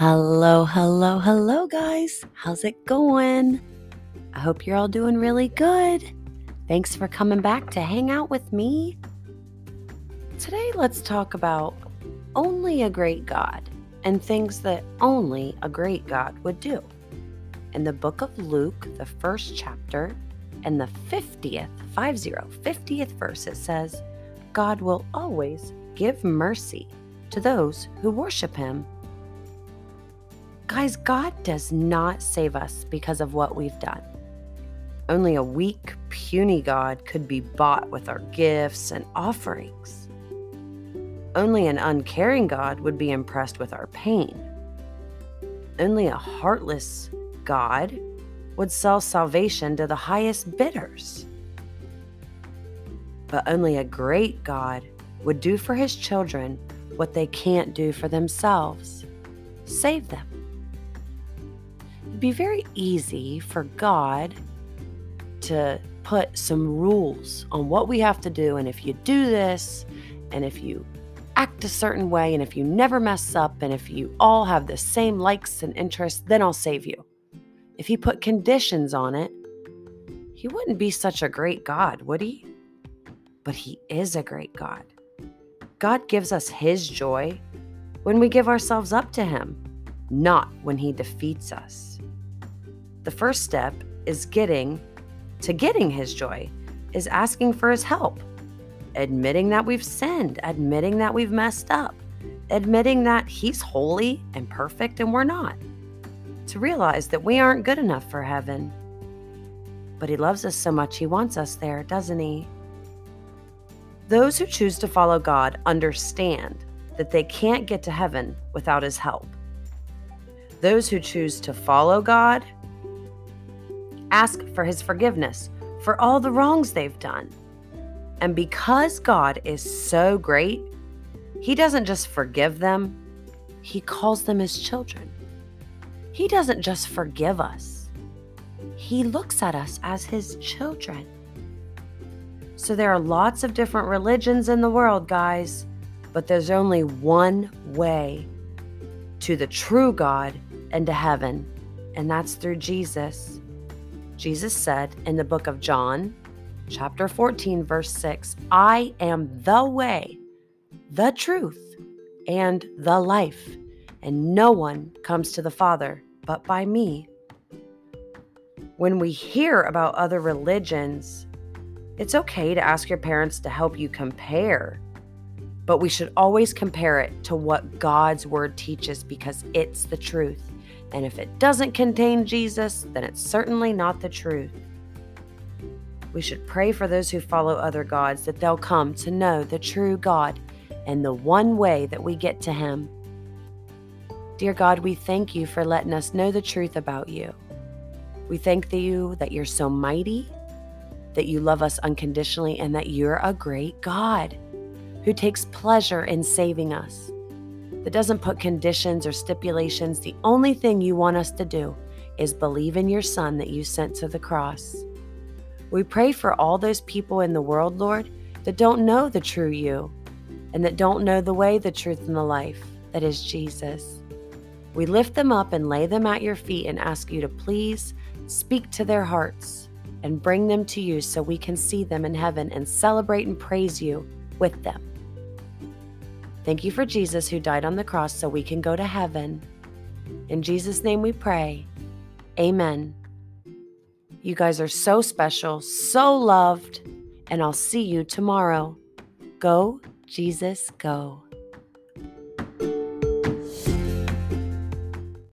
Hello, hello, hello, guys. How's it going? I hope you're all doing really good. Thanks for coming back to hang out with me. Today, let's talk about only a great God and things that only a great God would do. In the book of Luke, the first chapter, and the 50th, 50, 50th verse, it says, God will always give mercy to those who worship him Guys, God does not save us because of what we've done. Only a weak, puny God could be bought with our gifts and offerings. Only an uncaring God would be impressed with our pain. Only a heartless God would sell salvation to the highest bidders. But only a great God would do for his children what they can't do for themselves save them be very easy for God to put some rules on what we have to do. And if you do this, and if you act a certain way, and if you never mess up, and if you all have the same likes and interests, then I'll save you. If he put conditions on it, he wouldn't be such a great God, would he? But he is a great God. God gives us his joy when we give ourselves up to him, not when he defeats us. The first step is getting to getting his joy, is asking for his help, admitting that we've sinned, admitting that we've messed up, admitting that he's holy and perfect and we're not, to realize that we aren't good enough for heaven. But he loves us so much, he wants us there, doesn't he? Those who choose to follow God understand that they can't get to heaven without his help. Those who choose to follow God ask for his forgiveness for all the wrongs they've done. And because God is so great, he doesn't just forgive them, he calls them his children. He doesn't just forgive us, he looks at us as his children. So there are lots of different religions in the world, guys, but there's only one way to the true God and to heaven, and that's through Jesus. Jesus said in the book of John, chapter 14, verse 6, I am the way, the truth, and the life, and no one comes to the Father but by me. When we hear about other religions, it's okay to ask your parents to help you compare, but we should always compare it to what God's word teaches because it's the truth. And if it doesn't contain Jesus, then it's certainly not the truth. We should pray for those who follow other gods that they'll come to know the true God and the one way that we get to Him. Dear God, we thank you for letting us know the truth about you. We thank you that you're so mighty, that you love us unconditionally, and that you're a great God who takes pleasure in saving us that doesn't put conditions or stipulations. The only thing you want us to do is believe in your Son that you sent to the cross. We pray for all those people in the world, Lord, that don't know the true you and that don't know the way, the truth, and the life that is Jesus. We lift them up and lay them at your feet and ask you to please speak to their hearts and bring them to you so we can see them in heaven and celebrate and praise you with them. Thank you for Jesus who died on the cross so we can go to heaven. In Jesus' name we pray. Amen. You guys are so special, so loved, and I'll see you tomorrow. Go, Jesus, go.